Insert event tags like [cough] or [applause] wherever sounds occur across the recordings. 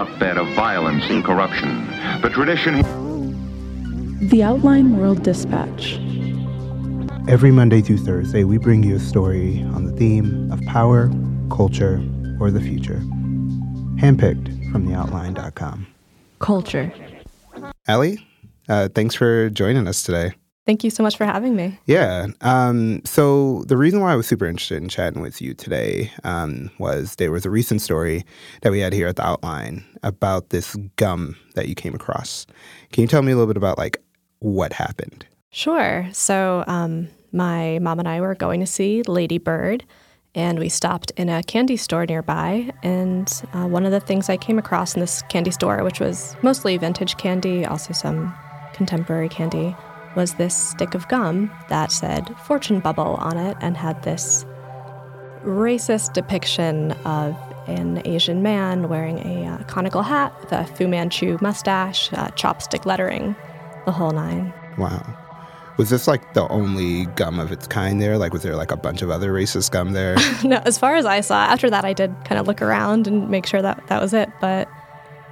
hotbed of violence and corruption. The tradition. The Outline World Dispatch. Every Monday through Thursday, we bring you a story on the theme of power, culture, or the future. Handpicked from theoutline.com. Culture. Allee, uh, thanks for joining us today. Thank you so much for having me. Yeah. Um, so the reason why I was super interested in chatting with you today um, was there was a recent story that we had here at the Outline about this gum that you came across. Can you tell me a little bit about like what happened? Sure. So um, my mom and I were going to see Lady Bird, and we stopped in a candy store nearby. And uh, one of the things I came across in this candy store, which was mostly vintage candy, also some contemporary candy, was this stick of gum that said Fortune Bubble on it and had this racist depiction of an Asian man wearing a uh, conical hat with a Fu Manchu mustache, uh, chopstick lettering, the whole nine. Wow. Was this like the only gum of its kind there? Like, was there like a bunch of other racist gum there? [laughs] no, as far as I saw, after that, I did kind of look around and make sure that that was it. But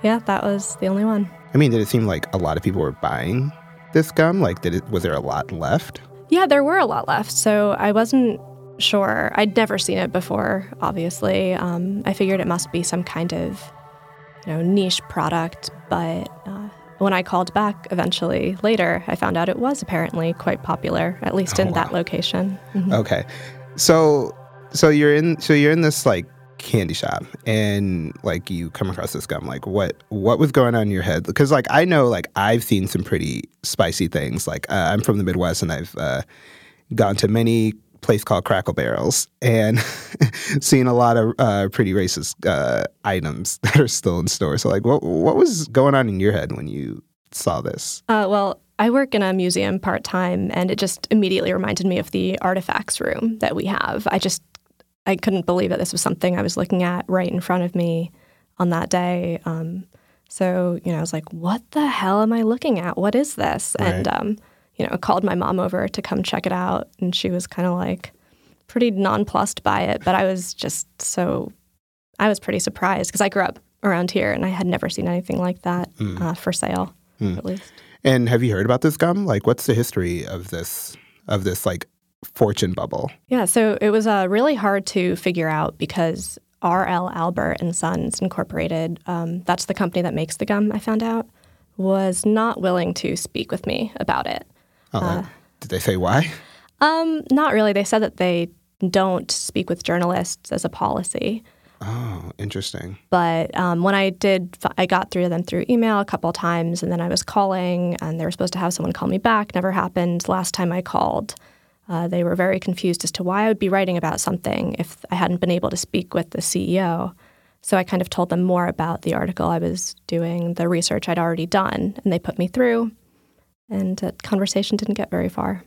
yeah, that was the only one. I mean, did it seem like a lot of people were buying this gum? Like, did it was there a lot left? Yeah, there were a lot left. So I wasn't sure. I'd never seen it before. Obviously, um, I figured it must be some kind of you know niche product. But uh, when I called back eventually later, I found out it was apparently quite popular, at least Oh, in wow. that location. Mhm. Okay. So so you're in so you're in this like candy shop and like you come across this gum like what what was going on in your head? Because like I know like I've seen some pretty spicy things like uh, I'm from the Midwest and I've uh, gone to many place called Cracker Barrels and [laughs] seen a lot of uh, pretty racist uh, items [laughs] that are still in store. So like what what was going on in your head when you saw this? Uh, well, I work in a museum part time, and it just immediately reminded me of the artifacts room that we have. I just I couldn't believe that this was something I was looking at right in front of me on that day. Um, so you know, I was like, "What the hell am I looking at? What is this?" And Right. um, you know, called my mom over to come check it out, and she was kind of like pretty nonplussed by it. But I was just so I was pretty surprised because I grew up around here and I had never seen anything like that uh, for sale, at least. and have you heard about this gum like what's the history of this of this like fortune bubble Yeah, so it was uh, really hard to figure out because R.L. Albert and Sons Incorporated, um, that's the company that makes the gum, I found out, was not willing to speak with me about it. Oh, like, did they say why? Um, not really. They said that they don't speak with journalists as a policy. Oh, interesting. But um, when I did, I got through to them through email a couple times, and then I was calling, and they were supposed to have someone call me back. Never happened. Last time I called, uh, they were very confused as to why I would be writing about something if I hadn't been able to speak with the CEO. So I kind of told them more about the article I was doing, the research I'd already done, and they put me through. And the conversation didn't get very far.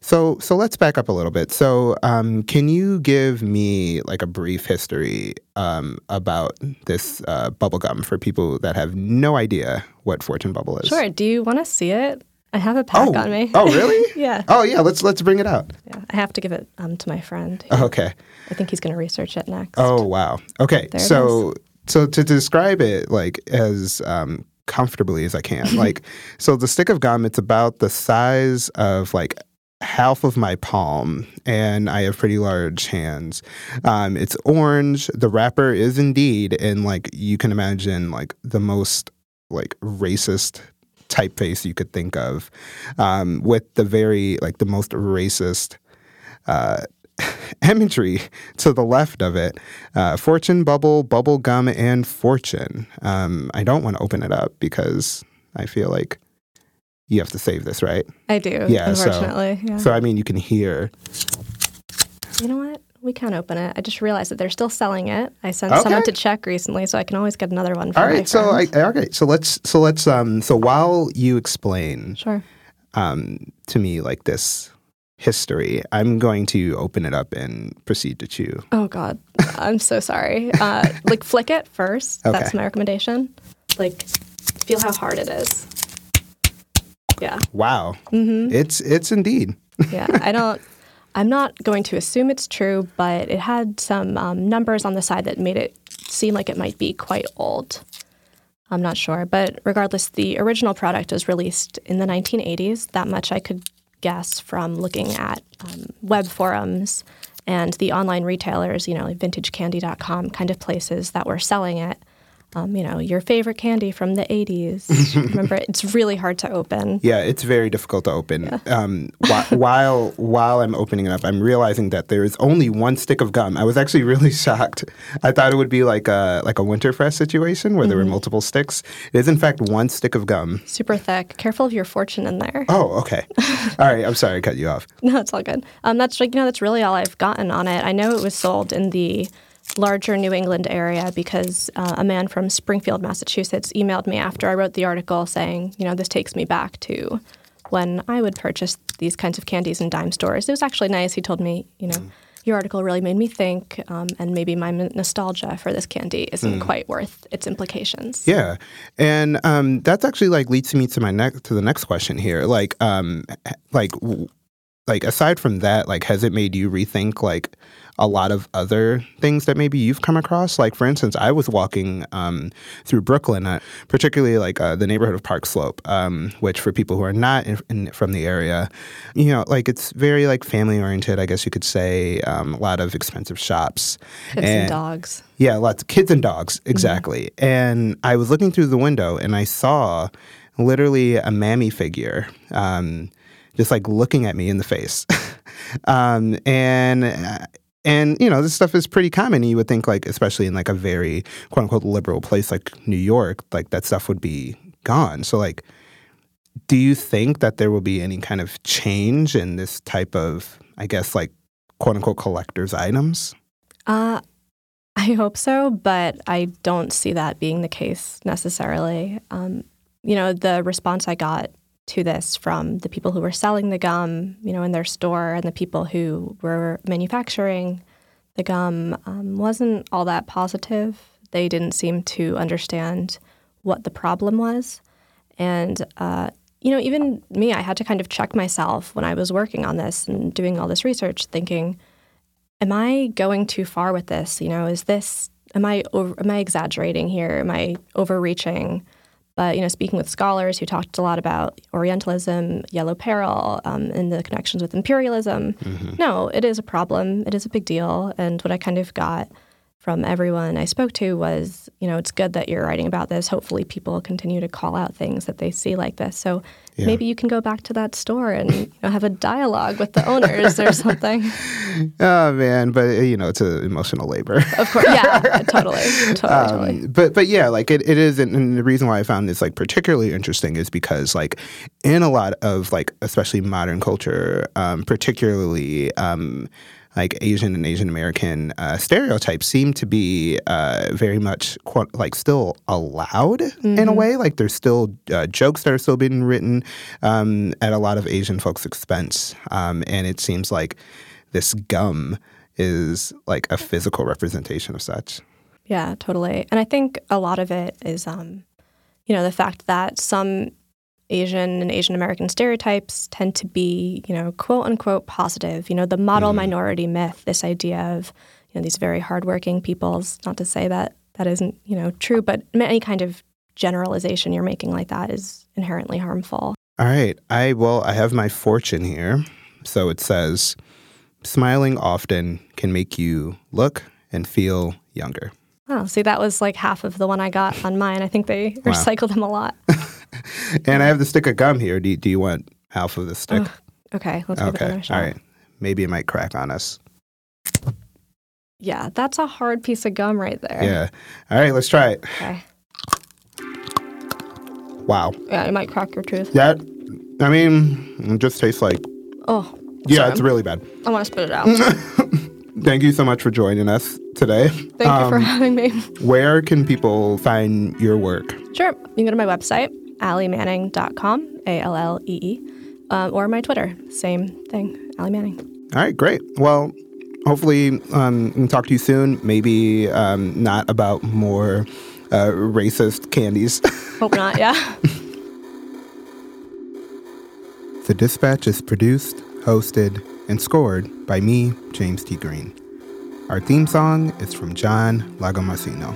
So, so let's back up a little bit. So, um, can you give me like a brief history um, about this uh, bubble gum for people that have no idea what Fortune Bubble is? Sure. Do you want to see it? I have a pack Oh, on me. oh, really? [laughs] yeah. Oh, yeah. Let's let's bring it out. yeah. I have to give it um, to my friend. Okay. I think he's going to research it next. Oh, wow. Okay. There so, so to describe it like as um, comfortably as I can, [laughs] like, so the stick of gum, it's about the size of like half of my palm, and I have pretty large hands. Um, it's orange. The wrapper is indeed, and like you can imagine, like the most like racist typeface you could think of, um, with the very like the most racist uh, [laughs] imagery to the left of it uh, fortune bubble bubble gum and fortune um, i don't want to open it up because i feel like you have to save this right I do. Yeah, so- yeah. so i mean you can hear you know what? We can't open it. I just realized that they're still selling it. I sent Okay. someone to check recently, so I can always get another one. For all right so I, okay so let's so let's um so while you explain sure. um to me like this history i'm going to open it up and proceed to chew Oh God, I'm so sorry. [laughs] Uh, like flick it first. That's my recommendation. Like, feel how hard it is. Yeah, wow Mm-hmm. it's it's indeed yeah. I don't. [laughs] I'm not going to assume it's true, but it had some um, numbers on the side that made it seem like it might be quite old. I'm not sure. But regardless, the original product was released in the 1980s. That much I could guess from looking at um, web forums and the online retailers, you know, like vintagecandy.com kind of places that were selling it um, you know, your favorite candy from the 80s. [laughs] Remember, it's really hard to open. Yeah, it's very difficult to open. Yeah. Um, wh- [laughs] while while I'm opening it up, I'm realizing that there is only one stick of gum. I was actually [laughs] really shocked. I thought it would be like a like a Winterfresh situation where mm-hmm. there were mm-hmm. multiple sticks. It is in fact one stick of gum. Super thick. Careful of your fortune in there. Oh, okay. all right. I'm sorry, I cut you off. No, it's all good. Um, that's like you know that's really all I've gotten on it. I know it was sold in the larger New England area because uh, a man from Springfield, Massachusetts, emailed me after I wrote the article saying, you know, this takes me back to when I would purchase these kinds of candies in dime stores. It was actually nice. He told me, you know, mm. your article really made me think, um, and maybe my nostalgia for this candy isn't mm. quite worth its implications. Yeah, and um, that's actually like leads me to my next to the next question here. Like, um, like, like aside from that, like, has it made you rethink like? a lot of other things that maybe you've come across. Like, for instance, I was walking um, through Brooklyn, uh, particularly like uh, the neighborhood of Park Slope, um, which for people who are not in, in, from the area, you know, like it's very like family oriented, I guess you could say. Um, a lot of expensive shops. Kids and, and, dogs. Yeah, lots of kids and dogs, mm-hmm. exactly. Mm-hmm. And I was looking through the window and I saw literally a mammy figure um, just like looking at me in the face. [laughs] um, and uh, and you know, this stuff is pretty common. You would think, like, especially in like a very quote unquote liberal place like New York, like that stuff would be gone. So, like, do you think that there will be any kind of change in this type of, I guess, like quote unquote collector's items? Uh, I hope so, but I don't see that being the case necessarily. Um, you know, the response I got to this from the people who were selling the gum, you know, in their store, and the people who were manufacturing the gum um, wasn't all that positive. They didn't seem to understand what the problem was, and uh, you know, even me, I had to kind of check myself when I was working on this and doing all this research, thinking, "Am I going too far with this? You know, is this am I over, am I exaggerating here? Am I overreaching?" But you know, speaking with scholars who talked a lot about Orientalism, yellow peril, um, and the connections with imperialism, mm-hmm. no, it is a problem. It is a big deal. And what I kind of got from everyone I spoke to was, you know, it's good that you're writing about this. Hopefully, people continue to call out things that they see like this. So yeah. maybe you can go back to that store and you know, have a dialogue with the owners or something. [laughs] Oh man, but uh, you know, it's an emotional labor. Of course, yeah, [laughs] totally, totally, um, totally. But but yeah, like it, it is, and the reason why I found this like particularly interesting is because like in a lot of like especially modern culture, um, particularly. Um, like Asian and Asian American uh, stereotypes seem to be uh, very much like still allowed mm-hmm. in a mm-hmm. way. Like there's still uh, jokes that are still being written um, at a lot of Asian folks' expense, um, and it seems like this gum is like a physical representation of such. Yeah, totally. And I think a lot of it is, um, you know, the fact that some Asian and Asian American stereotypes tend to be, you know, quote unquote positive. You know, the model mm. minority myth, this idea of, you know, these very hardworking peoples, not to say that that isn't, you know, true, but any kind of generalization you're making like that is inherently harmful. All right. I well, I have my fortune here. So it says smiling often can make you look and feel younger. Oh, see, that was like half of the one I got on mine. I think they wow. recycle them a lot. [laughs] [laughs] and I have the stick of gum here. Do, do you want half of the stick? okay, let's give okay. it another shot. All right. Maybe it might crack on us. Yeah, that's a hard piece of gum right there. Yeah. All right, let's try it. Okay. Wow. Yeah, it might crack your tooth. That, I mean, it just tastes like. Oh. Yeah, sorry. it's really bad. I want to spit it out. [laughs] Thank you so much for joining us today. Thank um, you for um, having me. Where can people find your work? Sure. You can go to my website, alleemanning.com, A L L E E, um, or my Twitter, same thing, Allee Manning. All right, great. Well, hopefully um, we can talk to you soon. Maybe um, not about more uh, racist candies. [laughs] Hope not, yeah. the Dispatch is produced, hosted, and scored by me, James T. Green. Our theme song is from John Lagomarsino.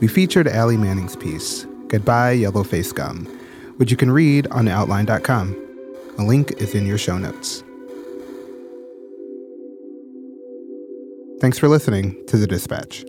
We featured Allee Manning's piece, Goodbye, Yellow Face Gum, which you can read on outline.com. A link is in your show notes. Thanks for listening to The Dispatch.